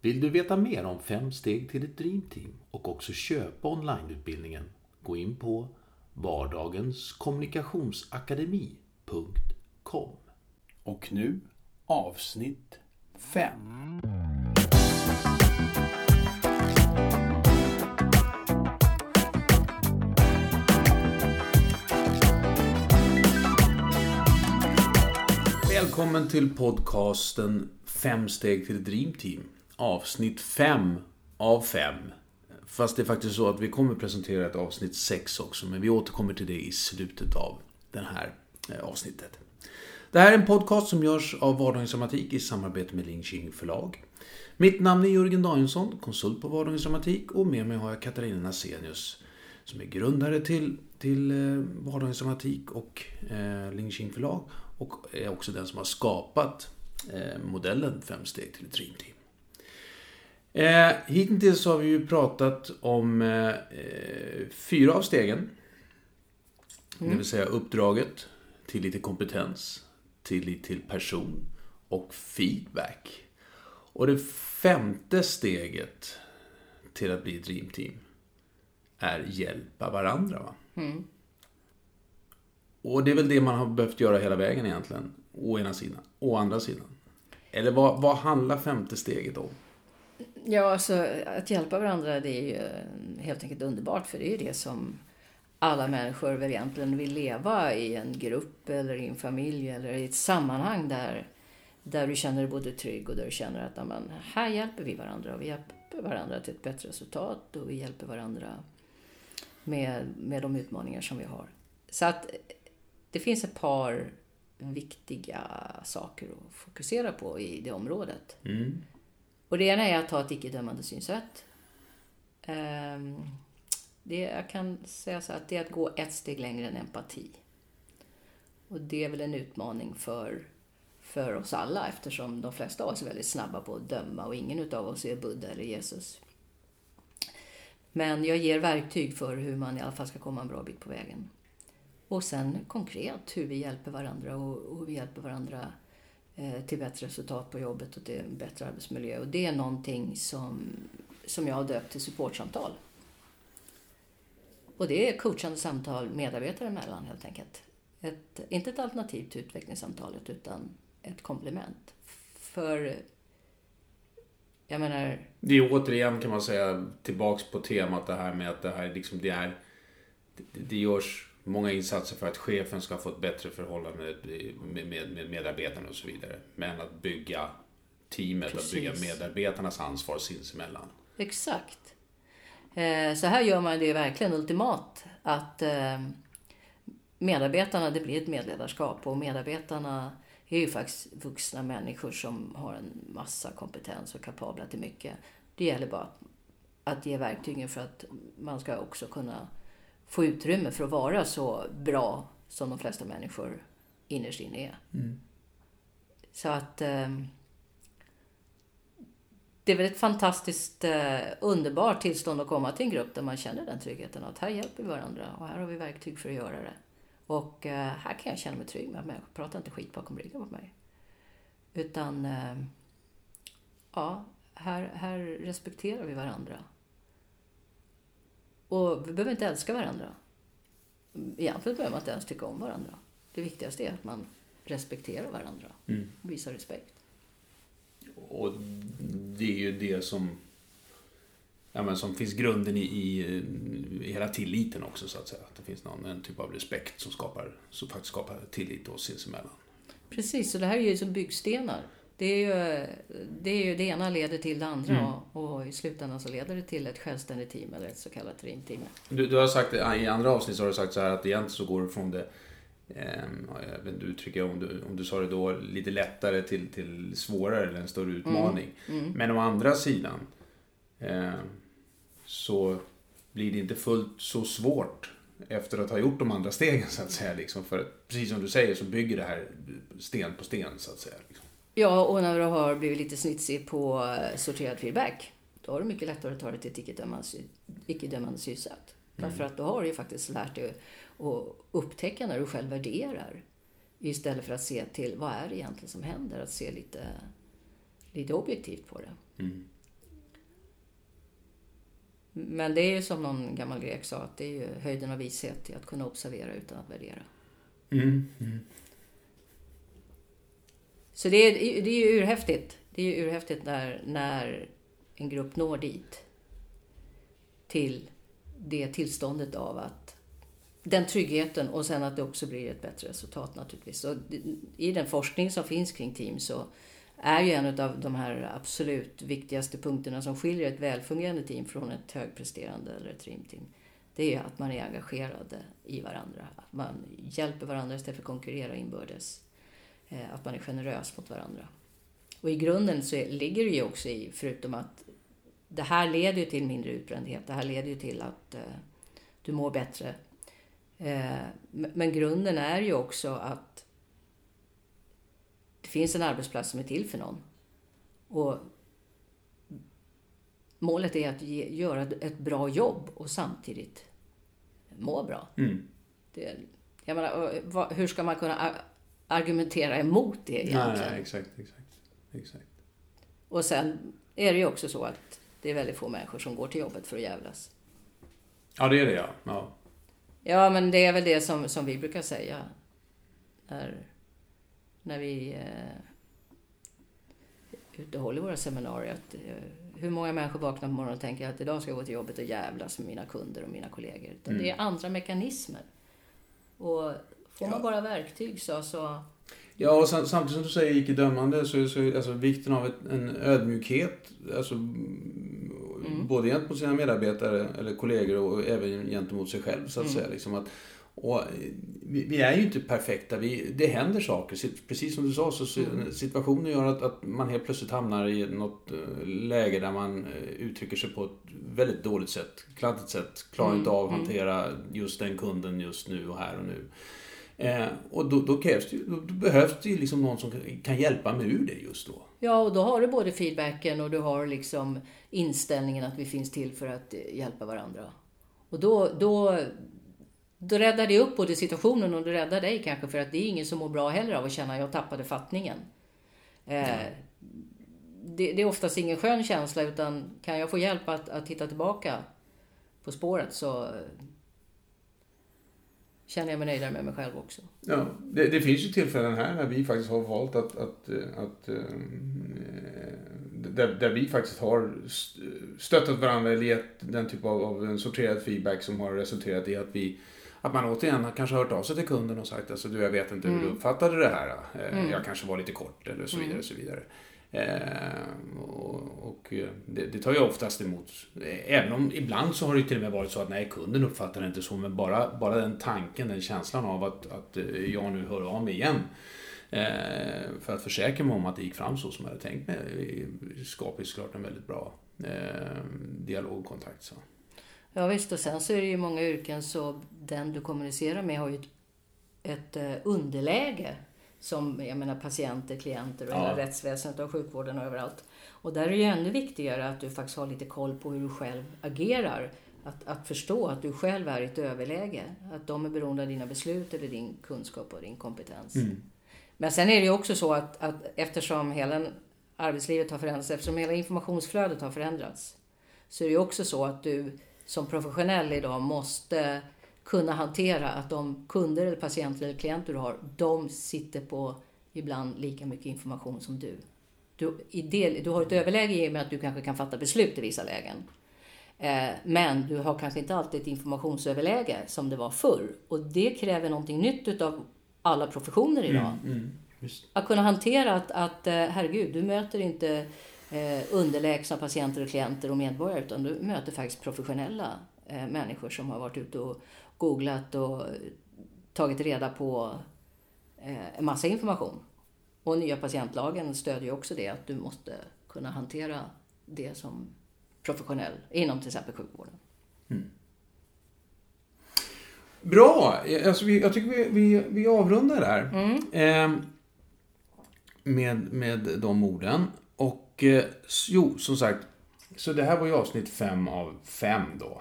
Vill du veta mer om fem steg till ett Dreamteam och också köpa onlineutbildningen? Gå in på vardagenskommunikationsakademi.com. Och nu avsnitt 5. Välkommen till podcasten Fem steg till ett Dreamteam. Avsnitt 5 av 5. Fast det är faktiskt så att vi kommer presentera ett avsnitt 6 också, men vi återkommer till det i slutet av det här eh, avsnittet. Det här är en podcast som görs av Vardagens Dramatik i samarbete med Linköping förlag. Mitt namn är Jörgen Danielsson, konsult på Vardagens Dramatik och med mig har jag Katarina Nasenius som är grundare till, till eh, Vardagens Dramatik och eh, Linköping förlag och är också den som har skapat eh, modellen Fem steg till ett Dreamteam. Eh, hittills har vi ju pratat om eh, fyra av stegen. Det vill säga uppdraget, tillit till kompetens, tillit till person och feedback. Och det femte steget till att bli ett dreamteam är hjälpa varandra. Va? Och det är väl det man har behövt göra hela vägen egentligen. Å ena sidan. Å andra sidan. Eller vad, vad handlar femte steget om? Ja, alltså att hjälpa varandra det är ju eh, helt enkelt underbart för det är ju det som alla människor väl egentligen vill leva i en grupp eller i en familj eller i ett sammanhang där, där du känner dig både trygg och där du känner att amen, här hjälper vi varandra och vi hjälper varandra till ett bättre resultat och vi hjälper varandra med, med de utmaningar som vi har. Så att eh, det finns ett par viktiga saker att fokusera på i det området. Mm. Och det ena är att ha ett icke-dömande synsätt. Ehm, det, jag kan säga så att det är att gå ett steg längre än empati. Och det är väl en utmaning för, för oss alla eftersom de flesta av oss är väldigt snabba på att döma och ingen utav oss är Buddha eller Jesus. Men jag ger verktyg för hur man i alla fall ska komma en bra bit på vägen. Och sen konkret hur vi hjälper varandra och, och hur vi hjälper varandra Eh, till bättre resultat på jobbet och till en bättre arbetsmiljö. Och det är någonting som, som jag har döpt till supportsamtal. Och det är coachande samtal medarbetare emellan helt enkelt. Ett, inte ett alternativ till utvecklingssamtalet utan ett komplement. För, jag menar, Det är återigen kan man säga tillbaks på temat det här med att det här liksom det är det, det görs många insatser för att chefen ska få ett bättre förhållande med, med, med medarbetarna och så vidare. Men att bygga teamet, att bygga Precis. medarbetarnas ansvar sinsemellan. Exakt. Eh, Så här gör man det verkligen ultimat. Att eh, medarbetarna, det blir ett medledarskap och medarbetarna är ju faktiskt vuxna människor som har en massa kompetens och kapabla till mycket. Det gäller bara att ge verktygen för att man ska också kunna få utrymme för att vara så bra som de flesta människor innerst inne är. Så att eh, det är väl ett fantastiskt eh, underbart tillstånd att komma till en grupp där man känner den tryggheten. Att här hjälper vi varandra och här har vi verktyg för att göra det. Och eh, här kan jag känna mig trygg med att människor pratar inte skit bakom ryggen på mig. Utan, eh, ja, här, här respekterar vi varandra. Och vi behöver inte älska varandra. Egentligen behöver man inte ens tycka om varandra. Det viktigaste är att man respekterar varandra och visar respekt. Och det är ju det som ja, men som finns grunden i, i, i hela tilliten också så att säga. Att det finns någon en typ av respekt som skapar, som faktiskt skapar tillit oss sinsemellan. Precis, och det här är ju som byggstenar. Det, är ju, det, är ju, det ena leder till det andra och, och i slutändan så leder det till ett självständigt team eller ett så kallat dreamteam. Du, du har sagt, i andra avsnitt så har du sagt så här att egentligen så går det från det ehm, jag vet inte uttrycka om du, om du sa det då lite lättare till, till svårare eller en större utmaning. Men å andra sidan eh, så blir det inte fullt så svårt efter att ha gjort de andra stegen så att säga. Liksom, för precis som du säger så bygger det här sten på sten så att säga. Liksom. Ja, och när du har blivit lite snitsig på eh, sorterad feedback, då har du mycket lättare att ta det till ett icke-dömande sy- icke-dömande synsätt. Därför att då har du ju faktiskt lärt dig att upptäcka när du själv värderar. Istället för att se till vad är det egentligen som händer, att se lite, lite objektivt på det. Men det är ju som någon gammal grek sa, att det är ju höjden av vishet i att kunna observera utan att värdera. Mm. Så det är, det är ju urhäftigt. Det är ju urhäftigt när, när en grupp når dit. Till det tillståndet av att den tryggheten och sen att det också blir ett bättre resultat naturligtvis. Så I den forskning som finns kring team så är ju en av de här absolut viktigaste punkterna som skiljer ett välfungerande team från ett högpresterande eller ett rimteam. Det är att man är engagerade i varandra. Att man hjälper varandra istället för att konkurrera inbördes. Eh, att man är generös mot varandra. Och i grunden så ligger det ju också i, förutom att det här leder ju till mindre utbrändhet. Det här leder ju till att eh, du mår bättre. Eh, men grunden är ju också att det finns en arbetsplats som är till för någon. Och målet är att ge, göra ett bra jobb och samtidigt må bra. Mm. Det, jag menar, hur ska man kunna argumentera emot det egentligen? Nej, nej, exakt, exakt, exakt. Och sen är det ju också så att det är väldigt få människor som går till jobbet för att jävlas. Ja, det är det ja. Ja, ja men det är väl det som, som vi brukar säga. När, när vi eh, ute håller våra seminarier. Att, eh, hur många människor vaknar på morgonen och tänker att idag ska jag gå till jobbet och jävlas med mina kunder och mina kollegor. Mm. Det är andra mekanismer. Och får man bara verktyg så, så Ja, och samtidigt som du säger icke dömande så är alltså, vikten av ett, en ödmjukhet, alltså, mm. både gentemot sina medarbetare eller kollegor och även gentemot sig själv så att mm. säga. Liksom att, och vi, vi, är ju inte perfekta. Vi, det händer saker. Precis som du sa, så mm. situationen gör att, att man helt plötsligt hamnar i något eh, läge där man eh, uttrycker sig på ett väldigt dåligt sätt, kladdigt sätt. Klarar mm. inte av att mm. hantera just den kunden just nu och här och nu. Eh, och då, då, krävs det, då, då behövs det ju liksom någon som kan hjälpa mig ur det just då. Ja, och då har du både feedbacken och du har liksom inställningen att vi finns till för att eh, hjälpa varandra. Och då, då, då räddar det upp både situationen och det räddar dig kanske för att det är ingen som mår bra heller av att känna att jag tappade fattningen. Eh, det, det, är oftast ingen skön känsla utan kan jag få hjälp att, att hitta tillbaka på spåret så känner jag mig nöjdare med mig själv också. Ja, det, det, finns ju tillfällen här när vi faktiskt har valt att, att, att, eh, där, där vi faktiskt har stöttat varandra eller gett den typ av, av sorterad feedback som har resulterat i att vi att man återigen kanske har hört av sig till kunden och sagt alltså du jag vet inte hur du mm. uppfattade det här. Eh, mm. Jag kanske var lite kort eller så vidare. Mm. Så vidare. Eh, och, och eh, det, det, tar jag oftast emot. Eh, även om ibland så har det till och med varit så att nej, kunden uppfattar det inte så. Men bara, bara den tanken, den känslan av att, att eh, jag nu hör av mig igen. Eh, för att försäkra mig om att det gick fram så som jag hade tänkt mig. skapar ju såklart en väldigt bra eh, dialogkontakt. Så. Ja visst, och sen så är det ju många yrken så den du kommunicerar med har ju ett, ett underläge som jag menar, patienter, klienter och ja. hela rättsväsendet och sjukvården och överallt. Och där är det ju ännu viktigare att du faktiskt har lite koll på hur du själv agerar. Att, att förstå att du själv är i ett överläge. Att de är beroende av dina beslut eller din kunskap och din kompetens. Mm. Men sen är det ju också så att, att eftersom hela arbetslivet har förändrats, eftersom hela informationsflödet har förändrats, så är det ju också så att du som professionell idag måste kunna hantera att de kunder eller patienter eller klienter du har, de sitter på ibland lika mycket information som du. Du, del, du har ett överläge i och med att du kanske kan fatta beslut i vissa lägen. Eh, men du har kanske inte alltid ett informationsöverläge som det var förr. Och det kräver någonting nytt av alla professioner idag. Mm, mm, att kunna hantera att, att eh, herregud, du möter inte eh, underlägsna patienter och klienter och medborgare utan du möter faktiskt professionella eh, människor som har varit ute och googlat och tagit reda på eh, en massa information. Och nya patientlagen stödjer också det, att du måste kunna hantera det som professionell inom till exempel sjukvården. Mm. Bra! Alltså, vi, jag tycker vi, vi, vi avrundar där. Mm. Eh, med, med de orden. Och eh, jo, som sagt. Så det här var ju avsnitt fem av fem då.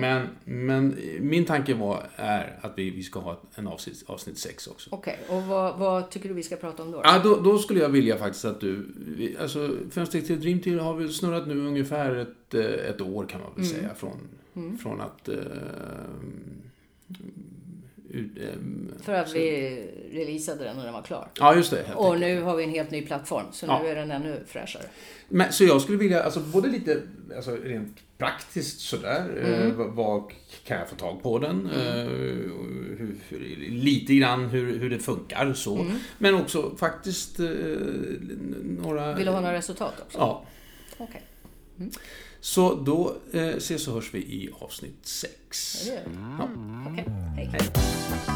Men, men min tanke var, är att vi, vi ska ha en avsnitt, avsnitt sex också. Okej, och vad, vad tycker du vi ska prata om då? Ja, då, då skulle jag vilja faktiskt att du... vi- Alltså, Fem steg till Dream Team har väl snurrat nu ungefär ett, ett år kan man väl säga. Från, från att... Eh, För att vi releasade den och den var klar. ja, just det. Och enkelt. nu har vi en helt ny plattform, så nu Ja. är den ännu fräschare. Men, så jag skulle vilja, alltså både lite alltså, rent praktiskt sådär. Eh, vad, vad kan jag få tag på den? Eh, hur, hur, lite grann hur, hur det funkar så. Men också faktiskt eh, några... Vill du ha några resultat också? Ja. Okej. Så då eh, ses och hörs vi i avsnitt 6. Det gör vi. Ja. Okej, hej. Hej.